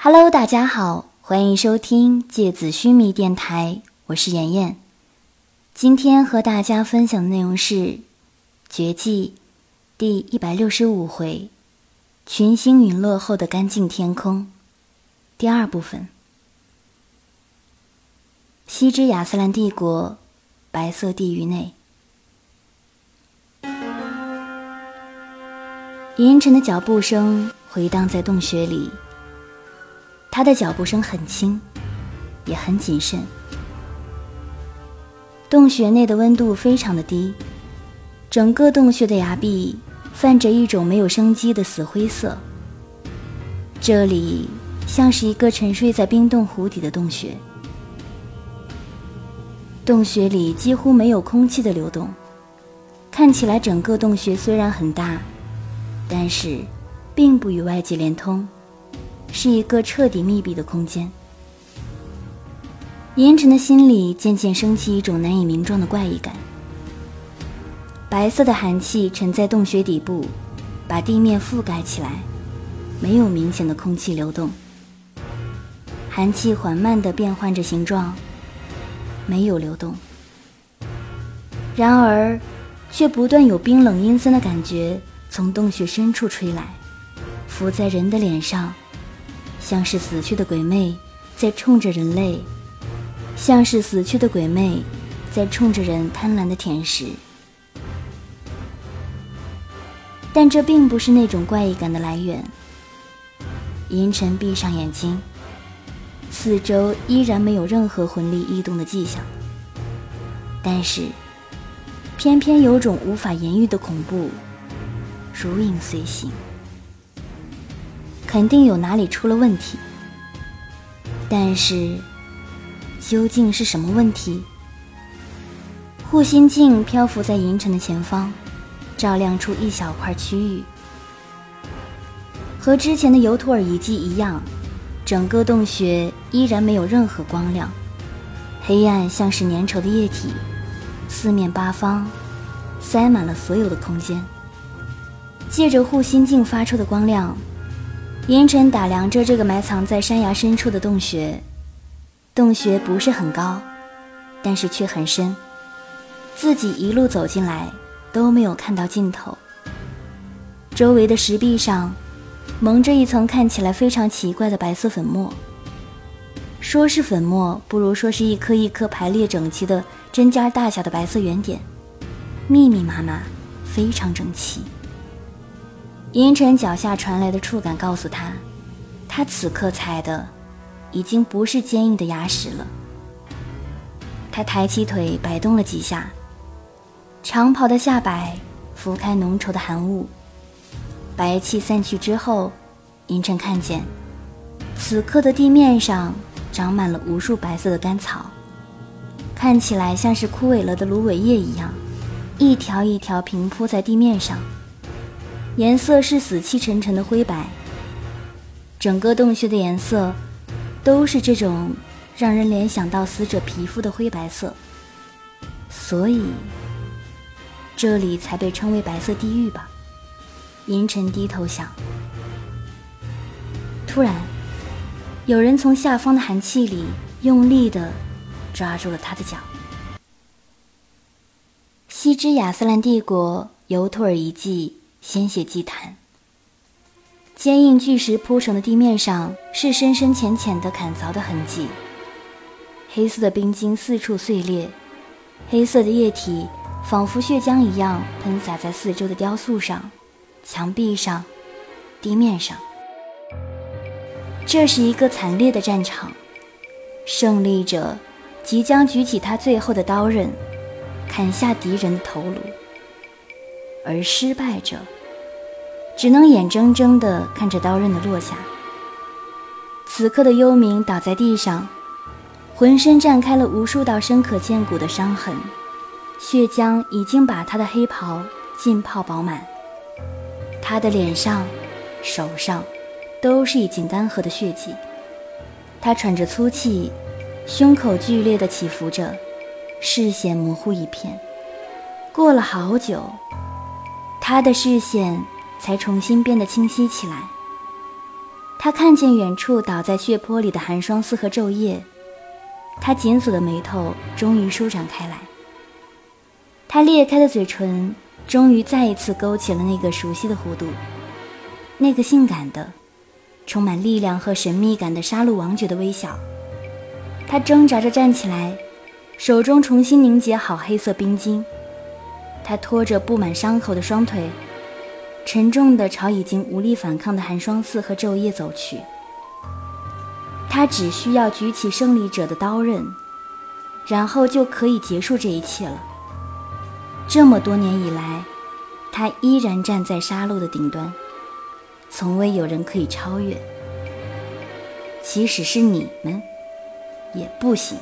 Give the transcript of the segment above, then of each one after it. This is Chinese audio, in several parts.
Hello，大家好，欢迎收听芥子须弥电台，我是妍妍。今天和大家分享的内容是《绝技》第一百六十五回“群星陨落后的干净天空”第二部分。西之亚斯兰帝国白色地狱内，银尘的脚步声回荡在洞穴里。他的脚步声很轻，也很谨慎。洞穴内的温度非常的低，整个洞穴的崖壁泛着一种没有生机的死灰色。这里像是一个沉睡在冰冻湖底的洞穴。洞穴里几乎没有空气的流动，看起来整个洞穴虽然很大，但是并不与外界连通。是一个彻底密闭的空间。银尘的心里渐渐升起一种难以名状的怪异感。白色的寒气沉在洞穴底部，把地面覆盖起来，没有明显的空气流动。寒气缓慢地变换着形状，没有流动。然而，却不断有冰冷阴森的感觉从洞穴深处吹来，拂在人的脸上。像是死去的鬼魅在冲着人类，像是死去的鬼魅在冲着人贪婪的舔食。但这并不是那种怪异感的来源。银尘闭上眼睛，四周依然没有任何魂力异动的迹象，但是偏偏有种无法言喻的恐怖如影随形。肯定有哪里出了问题，但是究竟是什么问题？护心镜漂浮在银尘的前方，照亮出一小块区域。和之前的尤托尔遗迹一样，整个洞穴依然没有任何光亮，黑暗像是粘稠的液体，四面八方塞满了所有的空间。借着护心镜发出的光亮。银尘打量着这个埋藏在山崖深处的洞穴，洞穴不是很高，但是却很深。自己一路走进来都没有看到尽头。周围的石壁上蒙着一层看起来非常奇怪的白色粉末。说是粉末，不如说是一颗一颗排列整齐的针尖大小的白色圆点，密密麻麻，非常整齐。银尘脚下传来的触感告诉他，他此刻踩的已经不是坚硬的牙石了。他抬起腿摆动了几下，长袍的下摆拂开浓稠的寒雾，白气散去之后，银尘看见，此刻的地面上长满了无数白色的干草，看起来像是枯萎了的芦苇叶一样，一条一条平铺在地面上。颜色是死气沉沉的灰白，整个洞穴的颜色都是这种让人联想到死者皮肤的灰白色，所以这里才被称为白色地狱吧？银尘低头想。突然，有人从下方的寒气里用力地抓住了他的脚。西之亚斯兰帝国尤托尔遗迹。鲜血祭坛，坚硬巨石铺成的地面上是深深浅浅的砍凿的痕迹。黑色的冰晶四处碎裂，黑色的液体仿佛血浆一样喷洒在四周的雕塑上、墙壁上、地面上。这是一个惨烈的战场，胜利者即将举起他最后的刀刃，砍下敌人的头颅。而失败者，只能眼睁睁地看着刀刃的落下。此刻的幽冥倒在地上，浑身绽开了无数道深可见骨的伤痕，血浆已经把他的黑袍浸泡饱满。他的脸上、手上都是已经干涸的血迹。他喘着粗气，胸口剧烈地起伏着，视线模糊一片。过了好久。他的视线才重新变得清晰起来。他看见远处倒在血泊里的寒霜寺和昼夜，他紧锁的眉头终于舒展开来。他裂开的嘴唇终于再一次勾起了那个熟悉的弧度，那个性感的、充满力量和神秘感的杀戮王爵的微笑。他挣扎着站起来，手中重新凝结好黑色冰晶。他拖着布满伤口的双腿，沉重地朝已经无力反抗的寒霜寺和昼夜走去。他只需要举起胜利者的刀刃，然后就可以结束这一切了。这么多年以来，他依然站在杀戮的顶端，从未有人可以超越。即使是你们，也不行。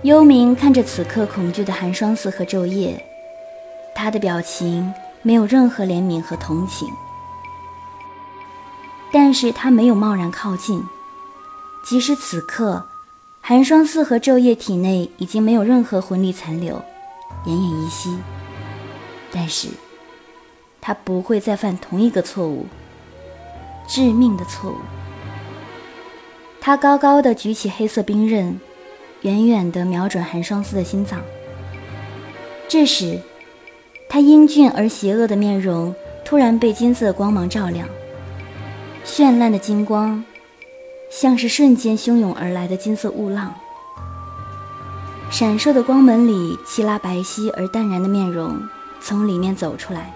幽冥看着此刻恐惧的寒霜寺和昼夜，他的表情没有任何怜悯和同情，但是他没有贸然靠近，即使此刻寒霜寺和昼夜体内已经没有任何魂力残留。奄奄一息，但是，他不会再犯同一个错误，致命的错误。他高高的举起黑色兵刃，远远的瞄准寒霜寺的心脏。这时，他英俊而邪恶的面容突然被金色光芒照亮，绚烂的金光，像是瞬间汹涌而来的金色雾浪。闪烁的光门里，齐拉白皙而淡然的面容从里面走出来。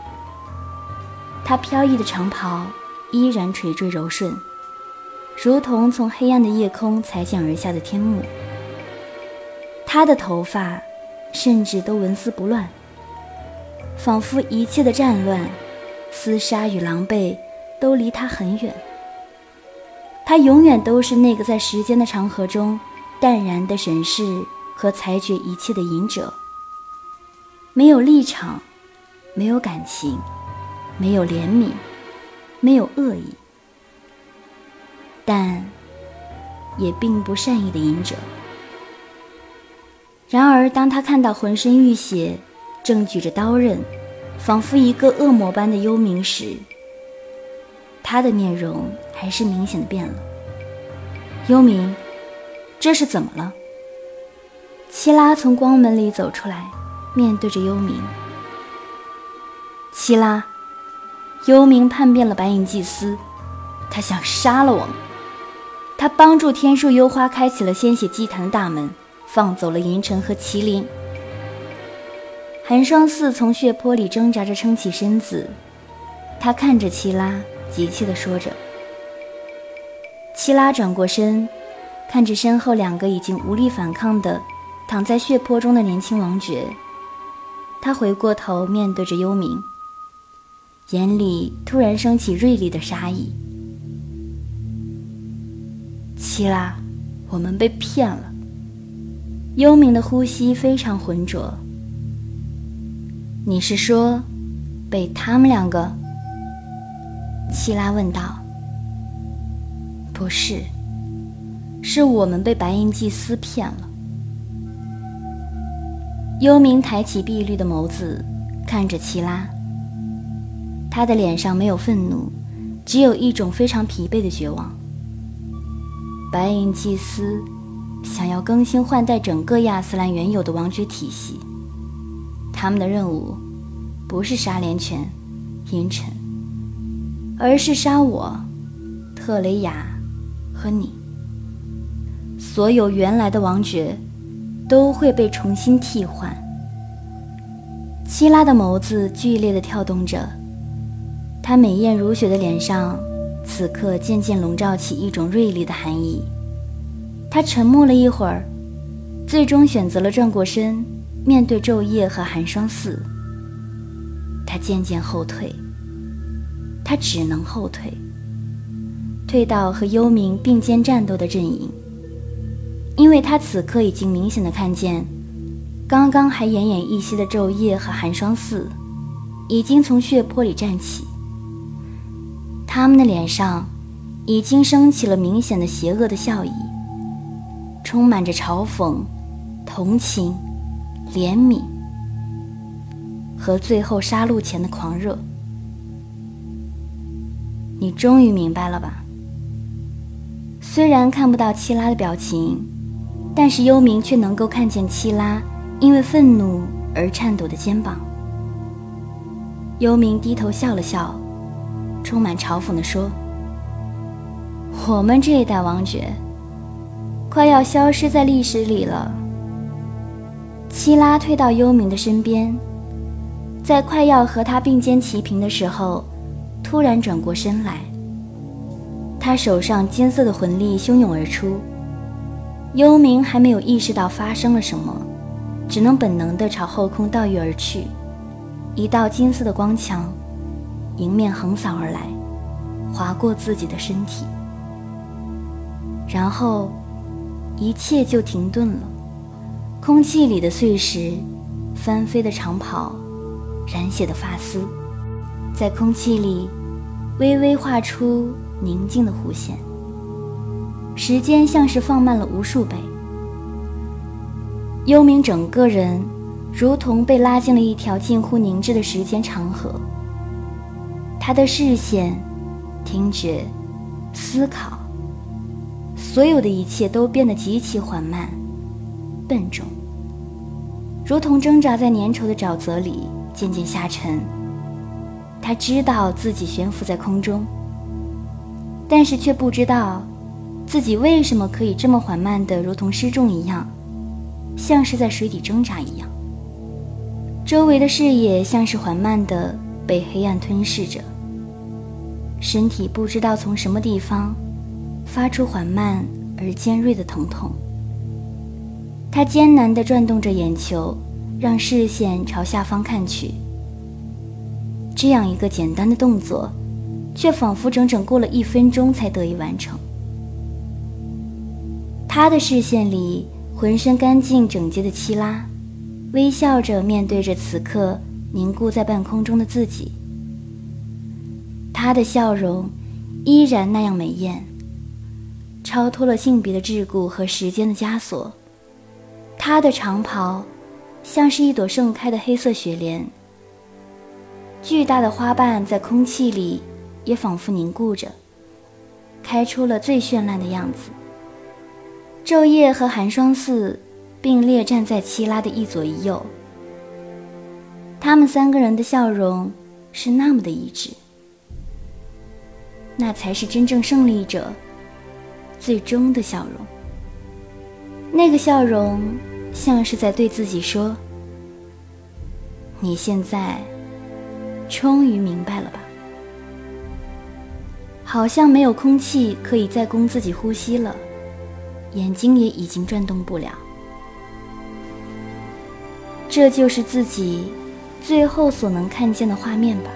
她飘逸的长袍依然垂坠柔顺，如同从黑暗的夜空裁剪而下的天幕。她的头发甚至都纹丝不乱，仿佛一切的战乱、厮杀与狼狈都离他很远。他永远都是那个在时间的长河中淡然的审视。和裁决一切的隐者，没有立场，没有感情，没有怜悯，没有恶意，但也并不善意的隐者。然而，当他看到浑身浴血、正举着刀刃，仿佛一个恶魔般的幽冥时，他的面容还是明显的变了。幽冥，这是怎么了？希拉从光门里走出来，面对着幽冥。希拉，幽冥叛变了白银祭司，他想杀了我们。他帮助天树幽花开启了鲜血祭坛的大门，放走了银尘和麒麟。寒霜寺从血泊里挣扎着撑起身子，他看着七拉，急切地说着。七拉转过身，看着身后两个已经无力反抗的。躺在血泊中的年轻王爵，他回过头面对着幽冥，眼里突然升起锐利的杀意。七拉，我们被骗了。幽冥的呼吸非常浑浊。你是说，被他们两个？七拉问道。不是，是我们被白银祭司骗了。幽冥抬起碧绿的眸子，看着齐拉。他的脸上没有愤怒，只有一种非常疲惫的绝望。白银祭司想要更新换代整个亚斯兰原有的王爵体系，他们的任务不是杀连泉、阴沉，而是杀我、特雷雅和你。所有原来的王爵。都会被重新替换。希拉的眸子剧烈的跳动着，她美艳如雪的脸上，此刻渐渐笼罩起一种锐利的寒意。她沉默了一会儿，最终选择了转过身，面对昼夜和寒霜寺。他渐渐后退，他只能后退，退到和幽冥并肩战斗的阵营。因为他此刻已经明显的看见，刚刚还奄奄一息的昼夜和寒霜寺，已经从血泊里站起。他们的脸上，已经升起了明显的邪恶的笑意，充满着嘲讽、同情、怜悯和最后杀戮前的狂热。你终于明白了吧？虽然看不到七拉的表情，但是幽冥却能够看见七拉因为愤怒而颤抖的肩膀。幽冥低头笑了笑，充满嘲讽地说：“我们这一代王爵，快要消失在历史里了。”希拉退到幽冥的身边，在快要和他并肩齐平的时候，突然转过身来。他手上金色的魂力汹涌而出，幽冥还没有意识到发生了什么，只能本能地朝后空倒跃而去。一道金色的光墙迎面横扫而来，划过自己的身体，然后一切就停顿了。空气里的碎石，翻飞的长袍，染血的发丝，在空气里微微画出。宁静的弧线，时间像是放慢了无数倍。幽冥整个人如同被拉进了一条近乎凝滞的时间长河。他的视线、听觉、思考，所有的一切都变得极其缓慢、笨重，如同挣扎在粘稠的沼泽里渐渐下沉。他知道自己悬浮在空中。但是却不知道，自己为什么可以这么缓慢的，如同失重一样，像是在水底挣扎一样。周围的视野像是缓慢的被黑暗吞噬着，身体不知道从什么地方发出缓慢而尖锐的疼痛。他艰难地转动着眼球，让视线朝下方看去。这样一个简单的动作。却仿佛整整过了一分钟才得以完成。他的视线里，浑身干净整洁的七拉，微笑着面对着此刻凝固在半空中的自己。他的笑容依然那样美艳，超脱了性别的桎梏和时间的枷锁。他的长袍像是一朵盛开的黑色雪莲，巨大的花瓣在空气里。也仿佛凝固着，开出了最绚烂的样子。昼夜和寒霜寺并列站在七拉的一左一右，他们三个人的笑容是那么的一致，那才是真正胜利者最终的笑容。那个笑容像是在对自己说：“你现在终于明白了吧？”好像没有空气可以再供自己呼吸了，眼睛也已经转动不了。这就是自己最后所能看见的画面吧？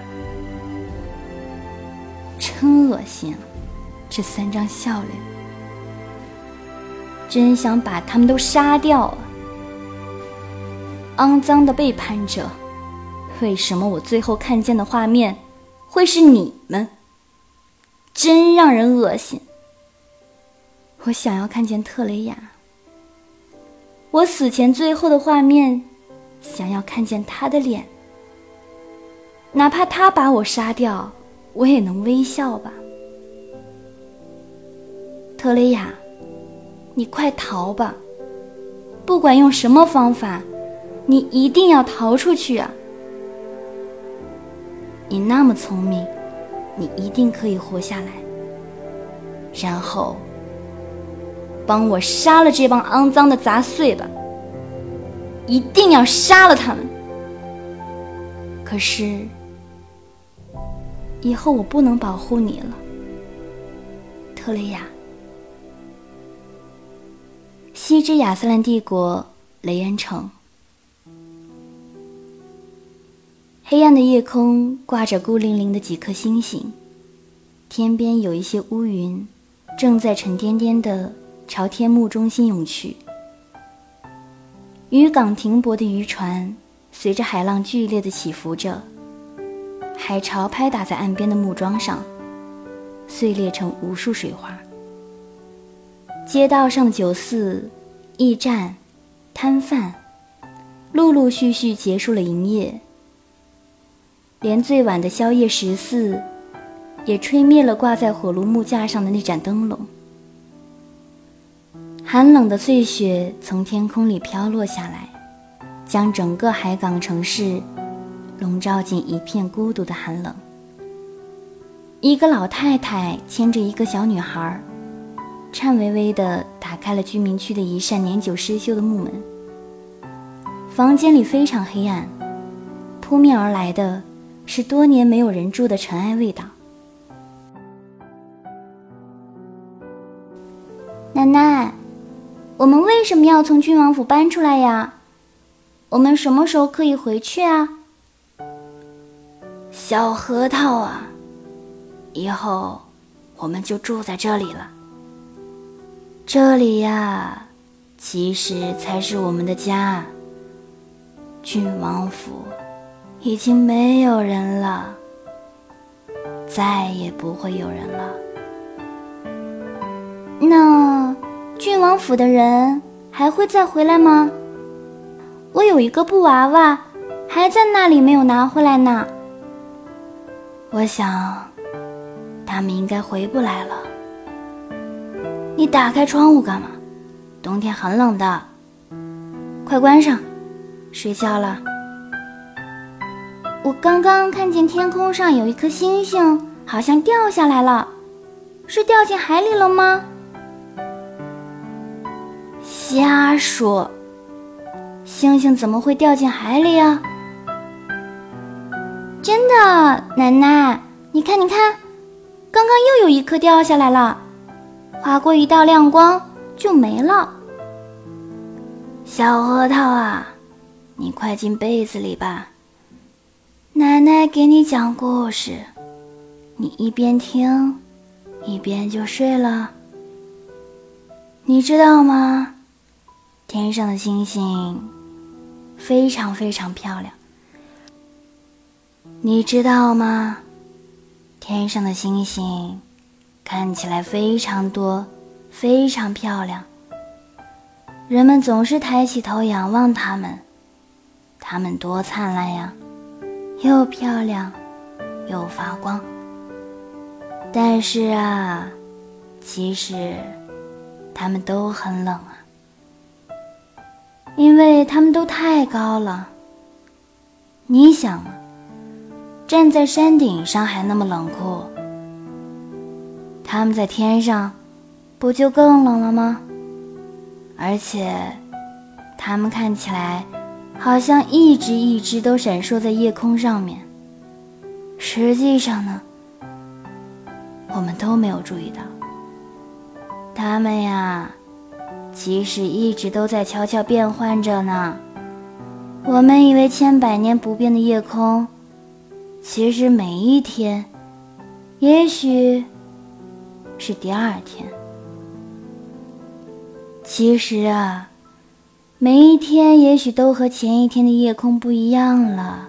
真恶心，这三张笑脸，真想把他们都杀掉啊！肮脏的背叛者，为什么我最后看见的画面会是你们？真让人恶心！我想要看见特雷雅。我死前最后的画面，想要看见她的脸。哪怕她把我杀掉，我也能微笑吧。特雷雅，你快逃吧！不管用什么方法，你一定要逃出去啊！你那么聪明。你一定可以活下来，然后帮我杀了这帮肮脏的杂碎吧！一定要杀了他们。可是以后我不能保护你了，特雷雅。西之亚斯兰帝国雷恩城，黑暗的夜空挂着孤零零的几颗星星。天边有一些乌云，正在沉甸甸的朝天幕中心涌去。渔港停泊的渔船随着海浪剧烈的起伏着，海潮拍打在岸边的木桩上，碎裂成无数水花。街道上的酒肆、驿站、摊贩，陆陆续续结束了营业，连最晚的宵夜食肆。也吹灭了挂在火炉木架上的那盏灯笼。寒冷的碎雪从天空里飘落下来，将整个海港城市笼罩进一片孤独的寒冷。一个老太太牵着一个小女孩，颤巍巍地打开了居民区的一扇年久失修的木门。房间里非常黑暗，扑面而来的是多年没有人住的尘埃味道。奶奶。我们为什么要从郡王府搬出来呀？我们什么时候可以回去啊？小核桃啊，以后我们就住在这里了。这里呀，其实才是我们的家。郡王府已经没有人了，再也不会有人了。那。郡王府的人还会再回来吗？我有一个布娃娃，还在那里没有拿回来呢。我想，他们应该回不来了。你打开窗户干嘛？冬天很冷的。快关上，睡觉了。我刚刚看见天空上有一颗星星，好像掉下来了，是掉进海里了吗？瞎说！星星怎么会掉进海里啊？真的，奶奶，你看，你看，刚刚又有一颗掉下来了，划过一道亮光就没了。小核桃啊，你快进被子里吧，奶奶给你讲故事，你一边听，一边就睡了。你知道吗？天上的星星非常非常漂亮，你知道吗？天上的星星看起来非常多，非常漂亮。人们总是抬起头仰望它们，它们多灿烂呀，又漂亮又发光。但是啊，其实它们都很冷啊。因为他们都太高了。你想啊，站在山顶上还那么冷酷，他们在天上，不就更冷了吗？而且，他们看起来好像一直一直都闪烁在夜空上面。实际上呢，我们都没有注意到，他们呀。其实一直都在悄悄变换着呢。我们以为千百年不变的夜空，其实每一天，也许是第二天。其实啊，每一天也许都和前一天的夜空不一样了。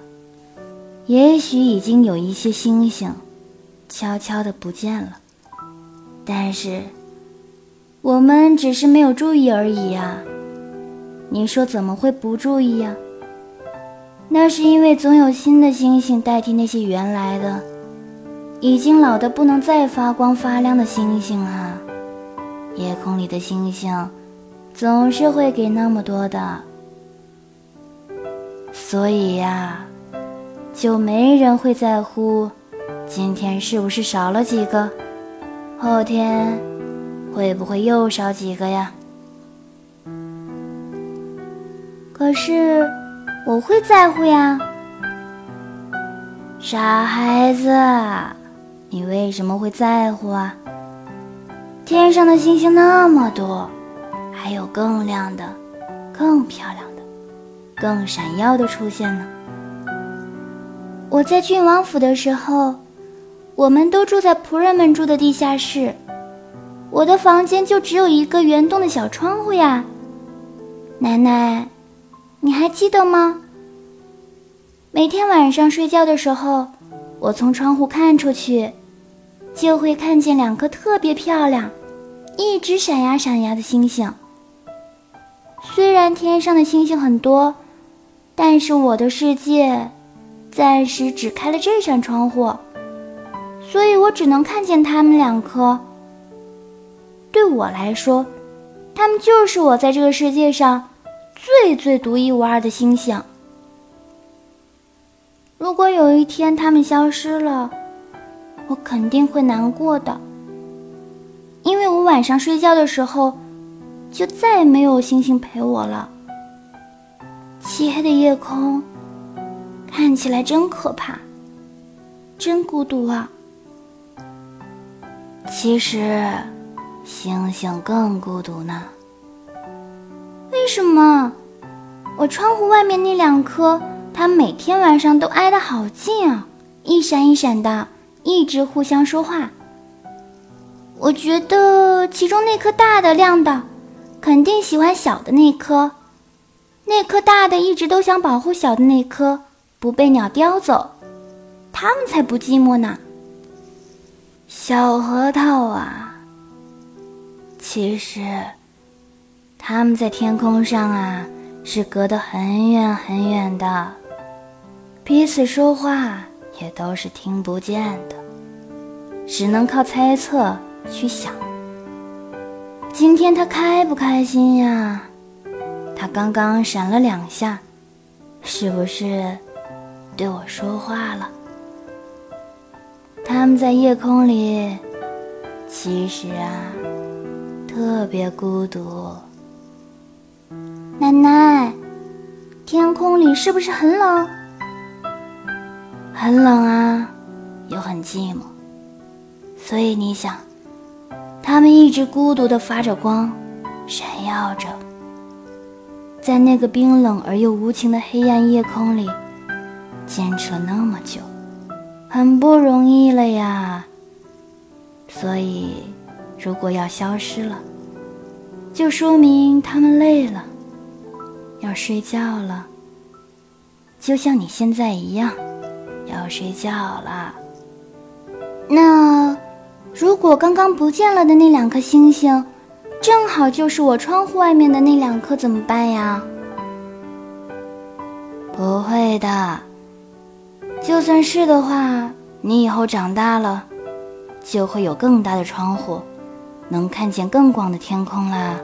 也许已经有一些星星，悄悄的不见了。但是。我们只是没有注意而已呀，你说怎么会不注意呀？那是因为总有新的星星代替那些原来的，已经老得不能再发光发亮的星星啊。夜空里的星星，总是会给那么多的，所以呀，就没人会在乎今天是不是少了几个，后天。会不会又少几个呀？可是我会在乎呀。傻孩子，你为什么会在乎啊？天上的星星那么多，还有更亮的、更漂亮的、更闪耀的出现呢。我在郡王府的时候，我们都住在仆人们住的地下室。我的房间就只有一个圆洞的小窗户呀，奶奶，你还记得吗？每天晚上睡觉的时候，我从窗户看出去，就会看见两颗特别漂亮、一直闪呀闪呀的星星。虽然天上的星星很多，但是我的世界暂时只开了这扇窗户，所以我只能看见它们两颗。对我来说，它们就是我在这个世界上最最独一无二的星星。如果有一天它们消失了，我肯定会难过的，因为我晚上睡觉的时候，就再也没有星星陪我了。漆黑的夜空，看起来真可怕，真孤独啊。其实，星星更孤独呢。为什么？我窗户外面那两颗。它每天晚上都挨得好近啊，一闪一闪的，一直互相说话。我觉得其中那颗大的亮的，肯定喜欢小的那颗，那颗大的一直都想保护小的那颗不被鸟叼走，它们才不寂寞呢。小核桃啊，其实它们在天空上啊，是隔得很远很远的。彼此说话也都是听不见的，只能靠猜测去想。今天他开不开心呀？他刚刚闪了两下，是不是对我说话了？他们在夜空里，其实啊，特别孤独。奶奶，天空里是不是很冷？很冷啊，又很寂寞，所以你想，他们一直孤独的发着光，闪耀着，在那个冰冷而又无情的黑暗夜空里，坚持了那么久，很不容易了呀。所以，如果要消失了，就说明他们累了，要睡觉了，就像你现在一样。要睡觉了。那，如果刚刚不见了的那两颗星星，正好就是我窗户外面的那两颗，怎么办呀？不会的。就算是的话，你以后长大了，就会有更大的窗户，能看见更广的天空啦。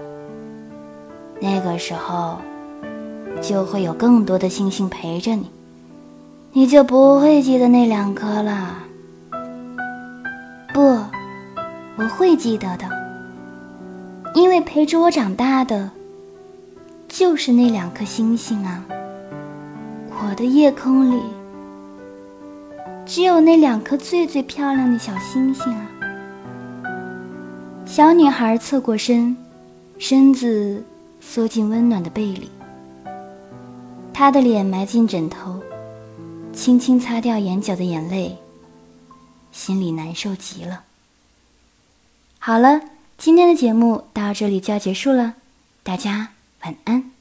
那个时候，就会有更多的星星陪着你。你就不会记得那两颗了？不，我会记得的，因为陪着我长大的就是那两颗星星啊！我的夜空里只有那两颗最最漂亮的小星星啊！小女孩侧过身，身子缩进温暖的被里，她的脸埋进枕头。轻轻擦掉眼角的眼泪，心里难受极了。好了，今天的节目到这里就要结束了，大家晚安。